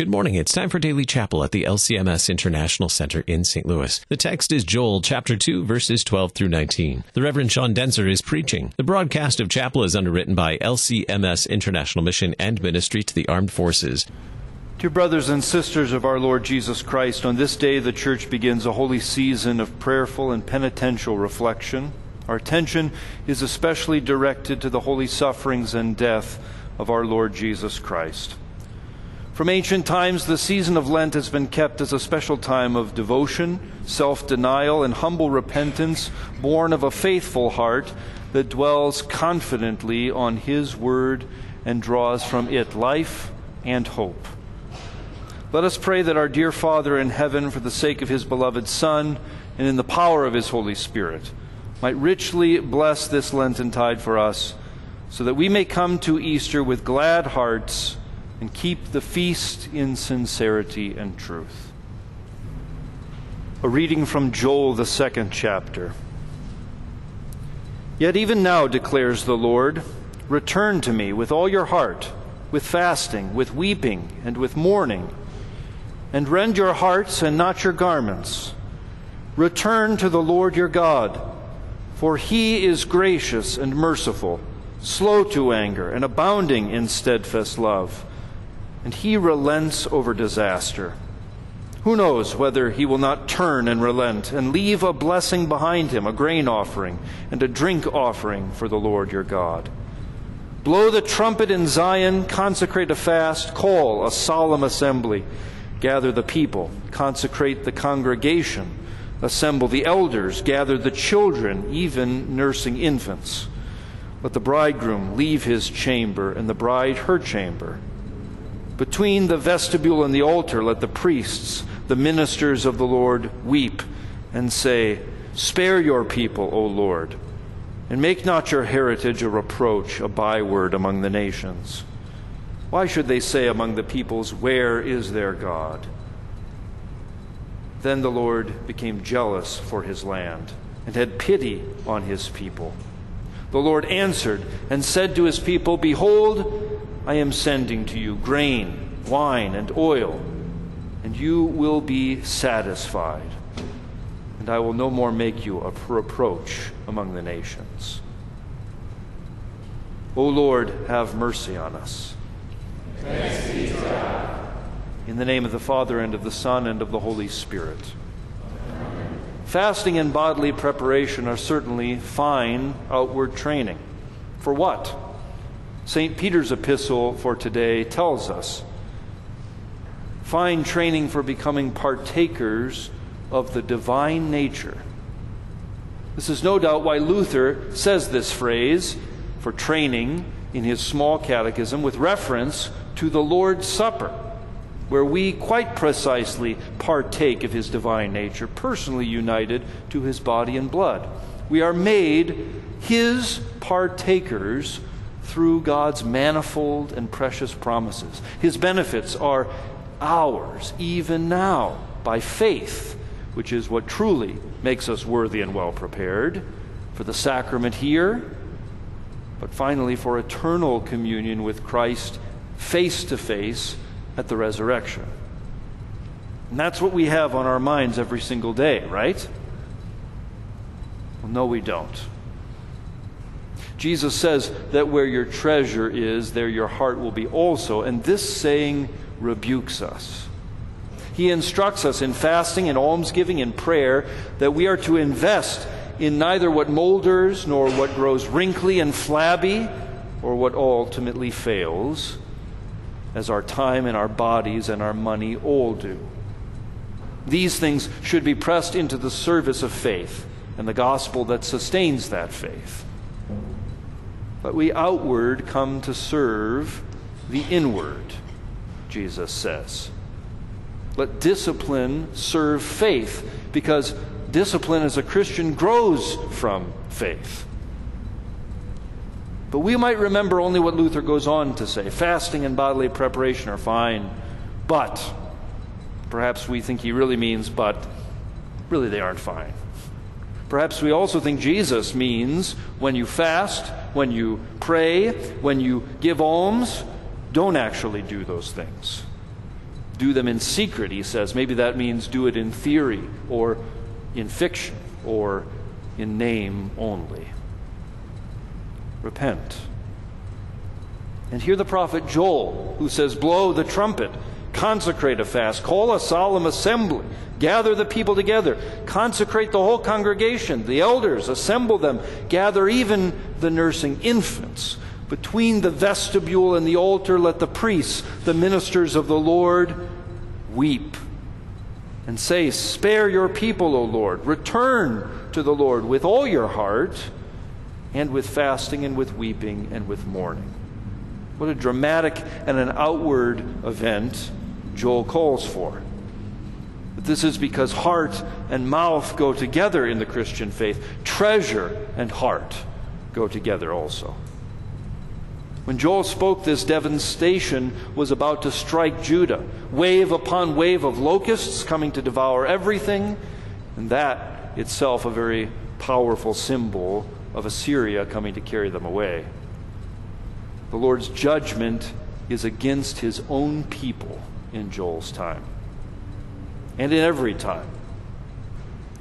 Good morning. It's time for Daily Chapel at the LCMS International Center in St. Louis. The text is Joel chapter 2 verses 12 through 19. The Reverend Sean Daenzer is preaching. The broadcast of chapel is underwritten by LCMS International Mission and Ministry to the Armed Forces. Dear brothers and sisters of our Lord Jesus Christ, on this day the church begins a holy season of prayerful and penitential reflection. Our attention is especially directed to the holy sufferings and death of our Lord Jesus Christ. From ancient times, the season of Lent has been kept as a special time of devotion, self denial, and humble repentance, born of a faithful heart that dwells confidently on His Word and draws from it life and hope. Let us pray that our dear Father in heaven, for the sake of His beloved Son and in the power of His Holy Spirit, might richly bless this Lenten tide for us, so that we may come to Easter with glad hearts and keep the feast in sincerity and truth. A reading from Joel, the second chapter. Yet even now, declares the Lord, return to me with all your heart, with fasting, with weeping, and with mourning, and rend your hearts and not your garments. Return to the Lord your God, for he is gracious and merciful, slow to anger, and abounding in steadfast love and he relents over disaster. Who knows whether he will not turn and relent and leave a blessing behind him, a grain offering and a drink offering for the Lord your God? Blow the trumpet in Zion, consecrate a fast, call a solemn assembly, gather the people, consecrate the congregation, assemble the elders, gather the children, even nursing infants. Let the bridegroom leave his chamber and the bride her chamber. Between the vestibule and the altar, let the priests, the ministers of the Lord, weep and say, Spare your people, O Lord, and make not your heritage a reproach, a byword among the nations. Why should they say among the peoples, Where is their God? Then the Lord became jealous for his land and had pity on his people. The Lord answered and said to his people, Behold, I am sending to you grain, wine, and oil, and you will be satisfied. And I will no more make you a reproach among the nations. O Lord, have mercy on us. In the name of the Father, and of the Son, and of the Holy Spirit. Fasting and bodily preparation are certainly fine outward training. For what? St. Peter's epistle for today tells us fine training for becoming partakers of the divine nature. This is no doubt why Luther says this phrase for training in his small catechism with reference to the Lord's Supper, where we quite precisely partake of his divine nature, personally united to his body and blood. We are made his partakers through God's manifold and precious promises. His benefits are ours even now by faith, which is what truly makes us worthy and well prepared for the sacrament here, but finally for eternal communion with Christ face to face at the resurrection. And that's what we have on our minds every single day, right? Well, no, we don't. Jesus says that where your treasure is, there your heart will be also. And this saying rebukes us. He instructs us in fasting and almsgiving and prayer that we are to invest in neither what molders nor what grows wrinkly and flabby or what ultimately fails, as our time and our bodies and our money all do. These things should be pressed into the service of faith and the gospel that sustains that faith but we outward come to serve the inward, Jesus says. Let discipline serve faith, because discipline as a Christian grows from faith. But we might remember only what Luther goes on to say fasting and bodily preparation are fine, but perhaps we think he really means, but really they aren't fine. Perhaps we also think Jesus means when you fast, when you pray, when you give alms, don't actually do those things. do them in secret, he says. Maybe that means do it in theory or in fiction or in name only. Repent. And hear the prophet Joel, who says, Blow the trumpet, consecrate a fast, call a solemn assembly, gather the people together, consecrate the whole congregation, the elders, assemble them, gather even the nursing infants. Between the vestibule and the altar, let the priests, the ministers of the Lord, weep and say, Spare your people, O Lord. Return to the Lord with all your heart, and with fasting, and with weeping, and with mourning. What a dramatic and an outward event Joel calls for. But this is because heart and mouth go together in the Christian faith. Treasure and heart go together also. When Joel spoke, this devastation was about to strike Judah. Wave upon wave of locusts coming to devour everything, and that itself a very powerful symbol of Assyria coming to carry them away. The Lord's judgment is against his own people in Joel's time, and in every time,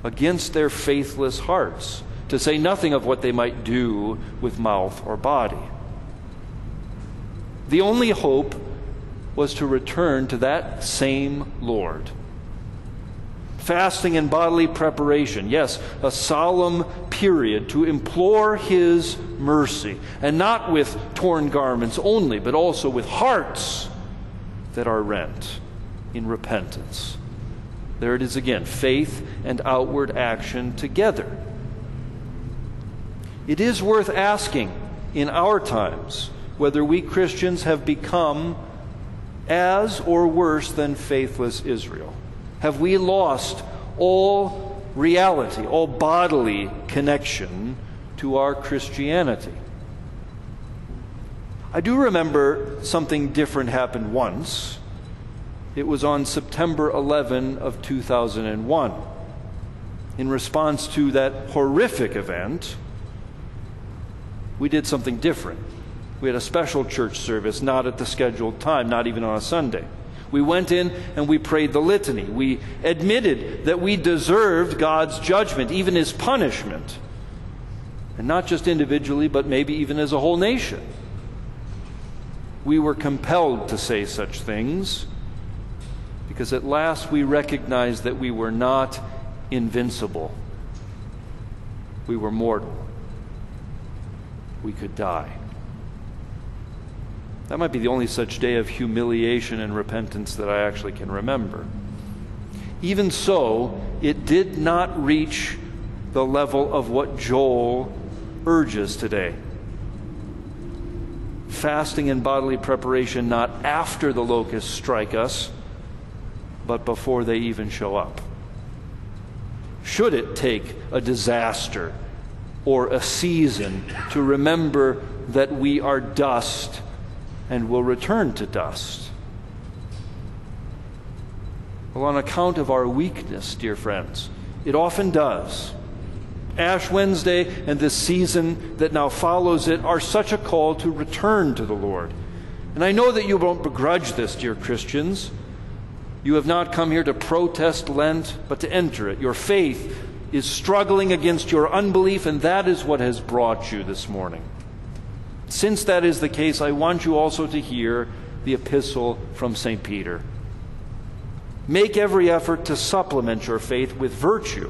against their faithless hearts, to say nothing of what they might do with mouth or body. The only hope was to return to that same Lord. Fasting and bodily preparation, yes, a solemn period to implore His mercy, and not with torn garments only, but also with hearts that are rent in repentance. There it is again faith and outward action together. It is worth asking in our times whether we Christians have become as or worse than faithless Israel. Have we lost all reality, all bodily connection to our Christianity? I do remember something different happened once. It was on September 11 of 2001. In response to that horrific event, we did something different. We had a special church service, not at the scheduled time, not even on a Sunday. We went in and we prayed the litany. We admitted that we deserved God's judgment, even his punishment. And not just individually, but maybe even as a whole nation. We were compelled to say such things because at last we recognized that we were not invincible. We were mortal. We could die. That might be the only such day of humiliation and repentance that I actually can remember. Even so, it did not reach the level of what Joel urges today. Fasting and bodily preparation not after the locusts strike us, but before they even show up. Should it take a disaster or a season to remember that we are dust and will return to dust. Well, on account of our weakness, dear friends, it often does. Ash Wednesday and this season that now follows it are such a call to return to the Lord. And I know that you won't begrudge this, dear Christians. You have not come here to protest Lent, but to enter it. Your faith is struggling against your unbelief, and that is what has brought you this morning. Since that is the case, I want you also to hear the epistle from St. Peter. Make every effort to supplement your faith with virtue,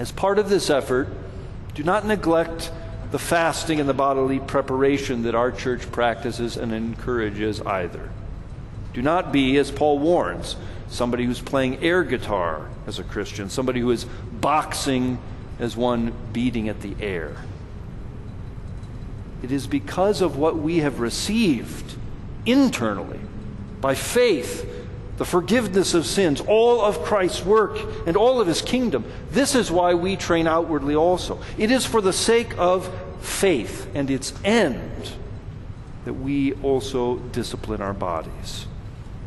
As part of this effort, do not neglect the fasting and the bodily preparation that our church practices and encourages either. Do not be, as Paul warns, somebody who's playing air guitar as a Christian, somebody who is boxing as one beating at the air. It is because of what we have received internally by faith the forgiveness of sins, all of Christ's work, and all of his kingdom. This is why we train outwardly also. It is for the sake of faith and its end that we also discipline our bodies.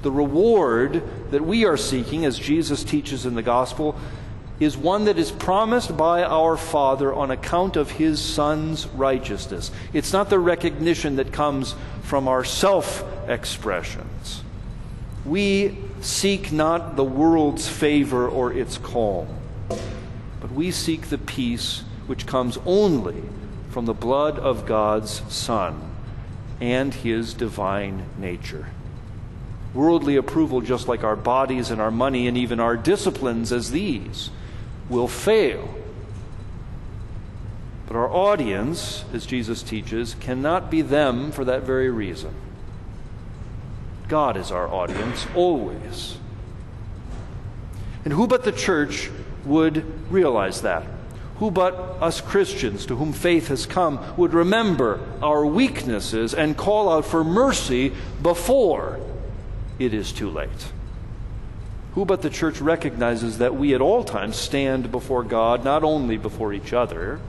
The reward that we are seeking, as Jesus teaches in the gospel, is one that is promised by our Father on account of His Son's righteousness. It's not the recognition that comes from our self expressions. We seek not the world's favor or its calm, but we seek the peace which comes only from the blood of God's Son and his divine nature. Worldly approval, just like our bodies and our money and even our disciplines as these, will fail. But our audience, as Jesus teaches, cannot be them for that very reason. God is our audience always. And who but the church would realize that? Who but us Christians, to whom faith has come, would remember our weaknesses and call out for mercy before it is too late? Who but the church recognizes that we at all times stand before God, not only before each other?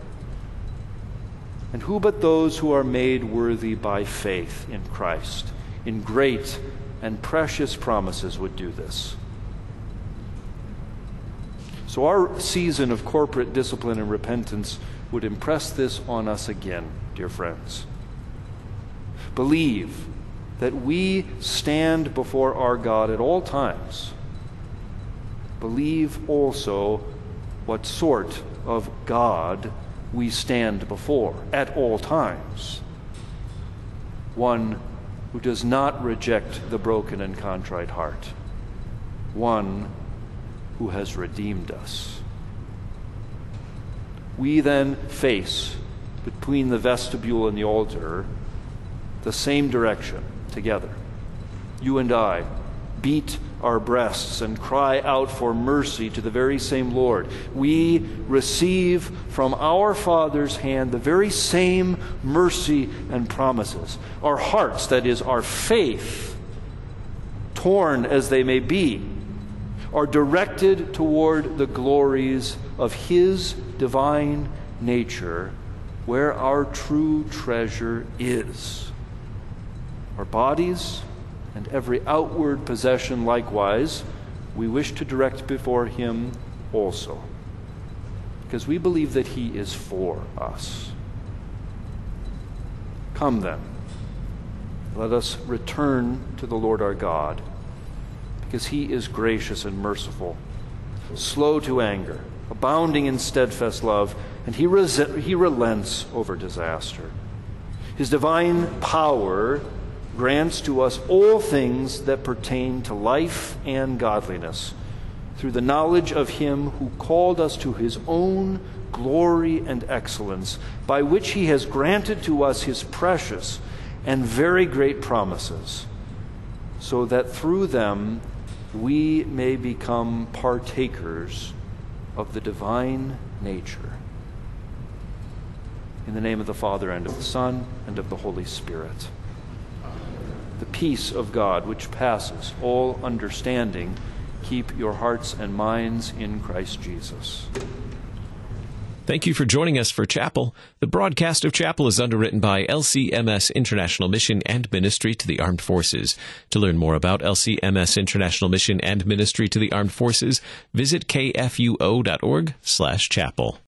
And who but those who are made worthy by faith in Christ, in great and precious promises, would do this? So, our season of corporate discipline and repentance would impress this on us again, dear friends. Believe that we stand before our God at all times. Believe also what sort of God we stand before at all times. One who does not reject the broken and contrite heart. One who has redeemed us. We then face, between the vestibule and the altar, the same direction together. You and I beat our breasts and cry out for mercy to the very same Lord. We receive from our Father's hand the very same mercy and promises. Our hearts, that is, our faith, torn as they may be, are directed toward the glories of His divine nature, where our true treasure is. Our bodies and every outward possession, likewise, we wish to direct before Him also, because we believe that He is for us. Come then, let us return to the Lord our God because he is gracious and merciful, slow to anger, abounding in steadfast love, and he, res- he relents over disaster. His divine power grants to us all things that pertain to life and godliness through the knowledge of him who called us to his own glory and excellence, by which he has granted to us his precious and very great promises, so that through them we may become partakers of the divine nature. In the name of the Father, and of the Son, and of the Holy Spirit. The peace of God, which passes all understanding, keep your hearts and minds in Christ Jesus. Thank you for joining us for Chapel. The broadcast of Chapel is underwritten by LCMS International Mission and Ministry to the Armed Forces. To learn more about LCMS International Mission and Ministry to the Armed Forces, visit kfuo.org/chapel.